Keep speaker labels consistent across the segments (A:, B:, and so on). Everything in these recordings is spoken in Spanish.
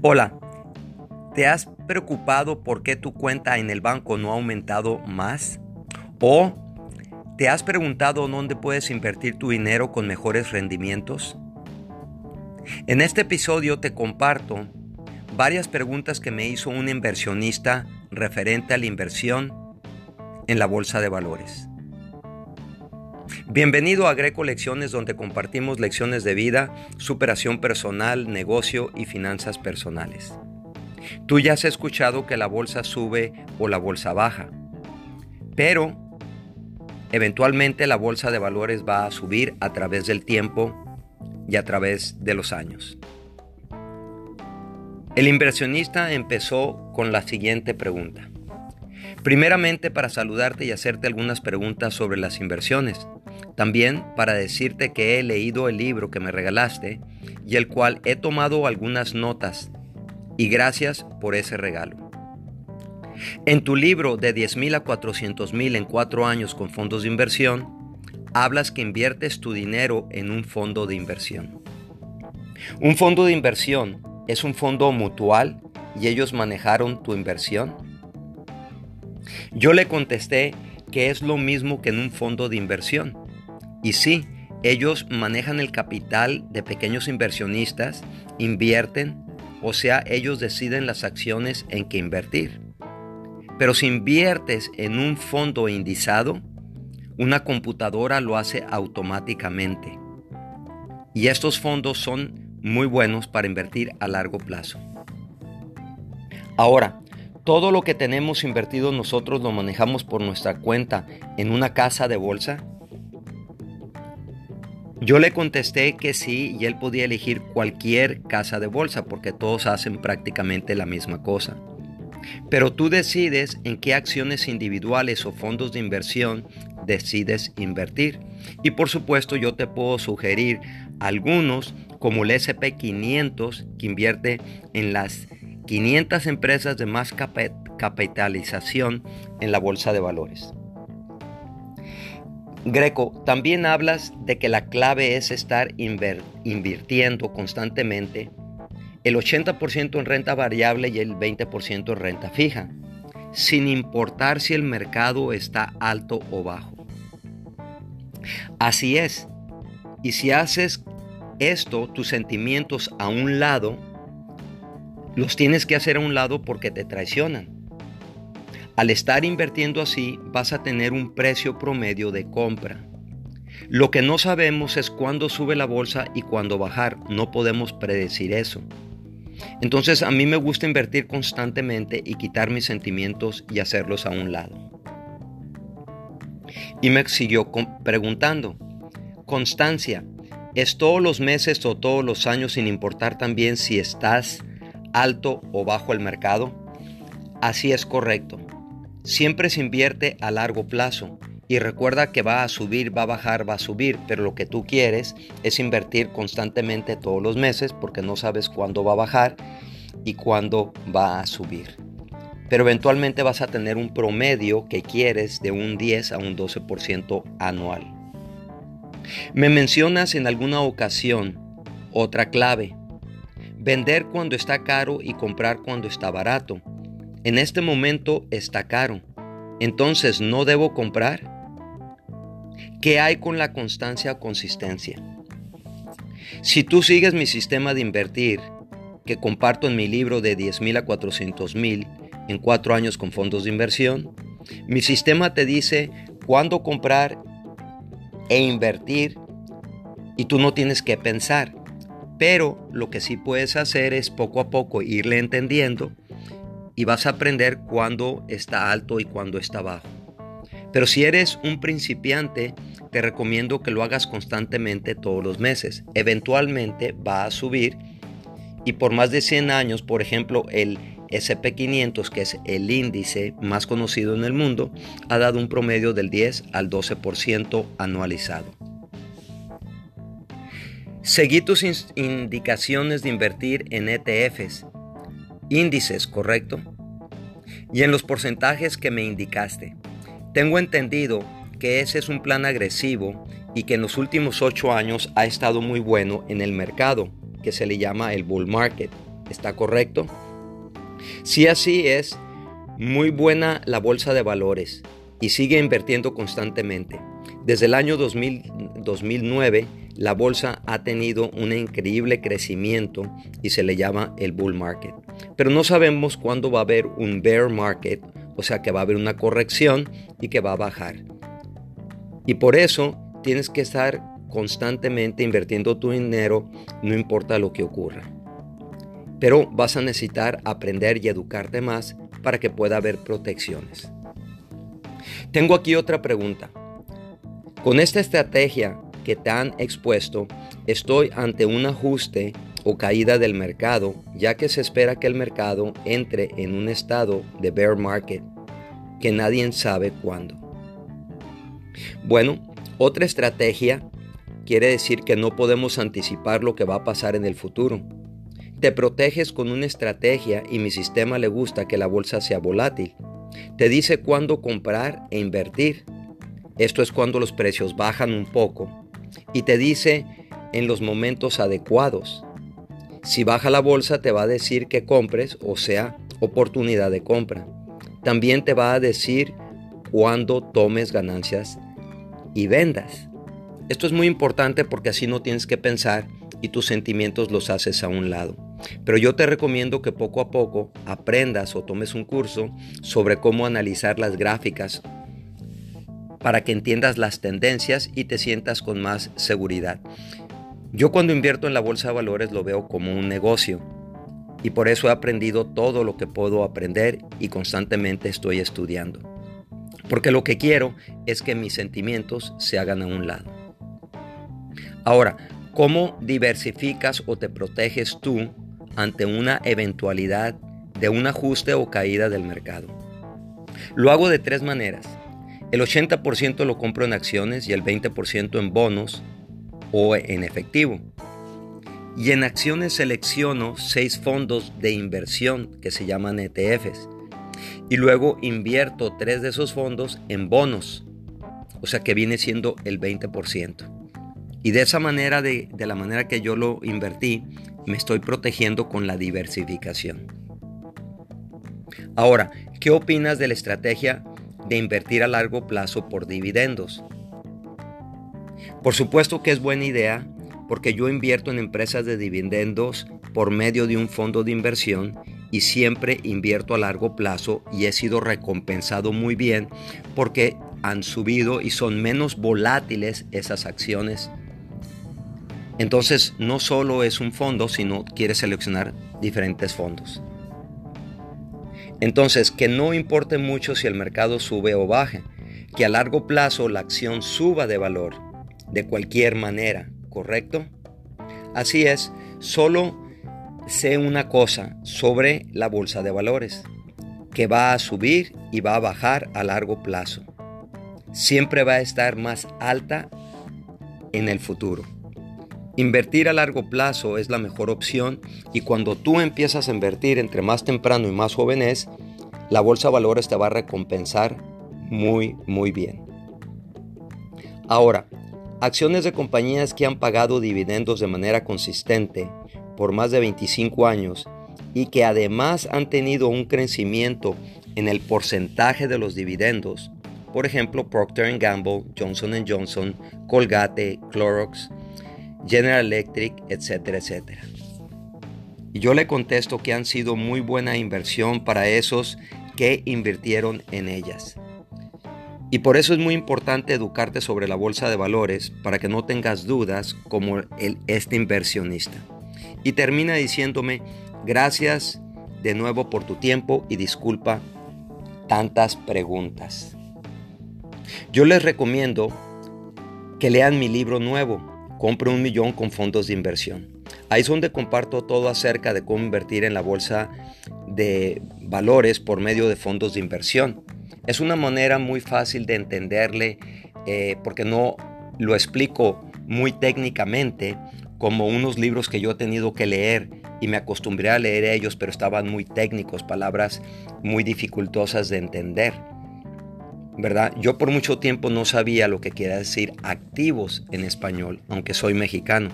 A: Hola, ¿te has preocupado por qué tu cuenta en el banco no ha aumentado más? ¿O te has preguntado dónde puedes invertir tu dinero con mejores rendimientos? En este episodio te comparto varias preguntas que me hizo un inversionista referente a la inversión en la bolsa de valores. Bienvenido a Greco Lecciones donde compartimos lecciones de vida, superación personal, negocio y finanzas personales. Tú ya has escuchado que la bolsa sube o la bolsa baja, pero eventualmente la bolsa de valores va a subir a través del tiempo y a través de los años. El inversionista empezó con la siguiente pregunta. Primeramente para saludarte y hacerte algunas preguntas sobre las inversiones. También para decirte que he leído el libro que me regalaste y el cual he tomado algunas notas y gracias por ese regalo. En tu libro de 10.000 a 400.000 en cuatro años con fondos de inversión, hablas que inviertes tu dinero en un fondo de inversión. Un fondo de inversión es un fondo mutual y ellos manejaron tu inversión. Yo le contesté que es lo mismo que en un fondo de inversión y sí, ellos manejan el capital de pequeños inversionistas, invierten, o sea, ellos deciden las acciones en que invertir. Pero si inviertes en un fondo indizado, una computadora lo hace automáticamente. Y estos fondos son muy buenos para invertir a largo plazo. Ahora, todo lo que tenemos invertido nosotros lo manejamos por nuestra cuenta en una casa de bolsa yo le contesté que sí y él podía elegir cualquier casa de bolsa porque todos hacen prácticamente la misma cosa. Pero tú decides en qué acciones individuales o fondos de inversión decides invertir. Y por supuesto yo te puedo sugerir algunos como el SP500 que invierte en las 500 empresas de más capitalización en la bolsa de valores. Greco, también hablas de que la clave es estar invirtiendo constantemente el 80% en renta variable y el 20% en renta fija, sin importar si el mercado está alto o bajo. Así es, y si haces esto, tus sentimientos a un lado, los tienes que hacer a un lado porque te traicionan. Al estar invirtiendo así, vas a tener un precio promedio de compra. Lo que no sabemos es cuándo sube la bolsa y cuándo bajar. No podemos predecir eso. Entonces a mí me gusta invertir constantemente y quitar mis sentimientos y hacerlos a un lado. Y me siguió preguntando, constancia, ¿es todos los meses o todos los años sin importar también si estás alto o bajo el mercado? Así es correcto. Siempre se invierte a largo plazo y recuerda que va a subir, va a bajar, va a subir, pero lo que tú quieres es invertir constantemente todos los meses porque no sabes cuándo va a bajar y cuándo va a subir. Pero eventualmente vas a tener un promedio que quieres de un 10 a un 12% anual. Me mencionas en alguna ocasión otra clave. Vender cuando está caro y comprar cuando está barato. En este momento está caro, entonces no debo comprar. ¿Qué hay con la constancia o consistencia? Si tú sigues mi sistema de invertir, que comparto en mi libro de 10 mil a 400 mil en cuatro años con fondos de inversión, mi sistema te dice cuándo comprar e invertir y tú no tienes que pensar. Pero lo que sí puedes hacer es poco a poco irle entendiendo y vas a aprender cuándo está alto y cuándo está bajo. Pero si eres un principiante, te recomiendo que lo hagas constantemente todos los meses. Eventualmente va a subir y por más de 100 años, por ejemplo, el SP500, que es el índice más conocido en el mundo, ha dado un promedio del 10 al 12% anualizado. Seguí tus indicaciones de invertir en ETFs índices, ¿correcto? Y en los porcentajes que me indicaste. Tengo entendido que ese es un plan agresivo y que en los últimos ocho años ha estado muy bueno en el mercado, que se le llama el bull market. ¿Está correcto? Si así es, muy buena la bolsa de valores y sigue invirtiendo constantemente. Desde el año 2009, la bolsa ha tenido un increíble crecimiento y se le llama el bull market. Pero no sabemos cuándo va a haber un bear market, o sea que va a haber una corrección y que va a bajar. Y por eso tienes que estar constantemente invirtiendo tu dinero, no importa lo que ocurra. Pero vas a necesitar aprender y educarte más para que pueda haber protecciones. Tengo aquí otra pregunta. Con esta estrategia que te han expuesto, estoy ante un ajuste o caída del mercado, ya que se espera que el mercado entre en un estado de bear market que nadie sabe cuándo. Bueno, otra estrategia quiere decir que no podemos anticipar lo que va a pasar en el futuro. Te proteges con una estrategia y mi sistema le gusta que la bolsa sea volátil. Te dice cuándo comprar e invertir. Esto es cuando los precios bajan un poco. Y te dice en los momentos adecuados. Si baja la bolsa te va a decir que compres, o sea, oportunidad de compra. También te va a decir cuándo tomes ganancias y vendas. Esto es muy importante porque así no tienes que pensar y tus sentimientos los haces a un lado. Pero yo te recomiendo que poco a poco aprendas o tomes un curso sobre cómo analizar las gráficas para que entiendas las tendencias y te sientas con más seguridad. Yo cuando invierto en la bolsa de valores lo veo como un negocio y por eso he aprendido todo lo que puedo aprender y constantemente estoy estudiando. Porque lo que quiero es que mis sentimientos se hagan a un lado. Ahora, ¿cómo diversificas o te proteges tú ante una eventualidad de un ajuste o caída del mercado? Lo hago de tres maneras. El 80% lo compro en acciones y el 20% en bonos o en efectivo. Y en acciones selecciono seis fondos de inversión que se llaman ETFs. Y luego invierto tres de esos fondos en bonos. O sea que viene siendo el 20%. Y de esa manera, de, la manera que yo lo invertí, me estoy protegiendo con la diversificación. Ahora, ¿qué opinas de la estrategia de invertir a largo plazo por dividendos? Por supuesto que es buena idea porque yo invierto en empresas de dividendos por medio de un fondo de inversión y siempre invierto a largo plazo y he sido recompensado muy bien porque han subido y son menos volátiles esas acciones entonces no solo es un fondo, sino quiere seleccionar diferentes fondos. Entonces, que no importe mucho si el mercado sube o baje, que a largo plazo la acción suba de valor, de cualquier manera, ¿correcto? Así es, solo sé una cosa sobre la bolsa de valores, que va a subir y va a bajar a largo plazo. Siempre va a estar más alta en el futuro. Invertir a largo plazo es la mejor opción y cuando tú empiezas a invertir entre más temprano y más joven es, la bolsa de valores te va a recompensar muy, muy bien. Ahora, acciones de compañías que han pagado dividendos de manera consistente por más de 25 años y que además han tenido un crecimiento en el porcentaje de los dividendos, por ejemplo Procter Gamble, Johnson Johnson, Colgate, Clorox, General Electric, etcétera, etcétera. Y yo le contesto que han sido muy buena inversión para esos que invirtieron en ellas. Y por eso es muy importante educarte sobre la bolsa de valores para que no tengas dudas como el, este inversionista. Y termina diciéndome, gracias de nuevo por tu tiempo y disculpa tantas preguntas. Yo les recomiendo que lean mi libro nuevo, Compre un millón con fondos de inversión. Ahí es donde comparto todo acerca de cómo invertir en la bolsa de valores por medio de fondos de inversión. Es una manera muy fácil de entenderle eh, porque no lo explico muy técnicamente como unos libros que yo he tenido que leer y me acostumbré a leer ellos, pero estaban muy técnicos, palabras muy dificultosas de entender. ¿Verdad? Yo por mucho tiempo no sabía lo que quería decir activos en español, aunque soy mexicano,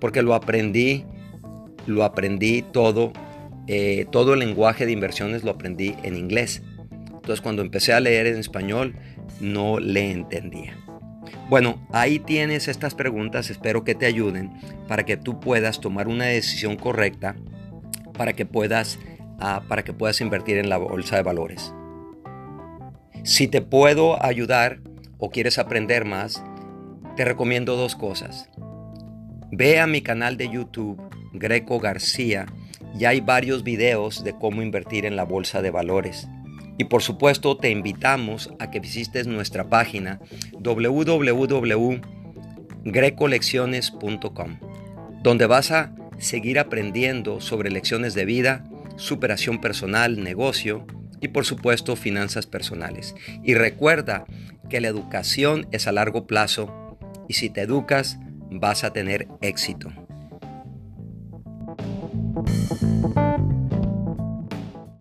A: porque lo aprendí lo aprendí todo, eh, todo el lenguaje de inversiones lo aprendí en inglés. Entonces cuando empecé a leer en español no le entendía. Bueno, ahí tienes estas preguntas, espero que te ayuden para que tú puedas tomar una decisión correcta para que puedas, ah, para que puedas invertir en la bolsa de valores. Si te puedo ayudar o quieres aprender más, te recomiendo dos cosas. Ve a mi canal de YouTube, Greco García, y hay varios videos de cómo invertir en la bolsa de valores. Y por supuesto te invitamos a que visites nuestra página www.grecolecciones.com, donde vas a seguir aprendiendo sobre lecciones de vida, superación personal, negocio y por supuesto finanzas personales. Y recuerda que la educación es a largo plazo y si te educas vas a tener éxito.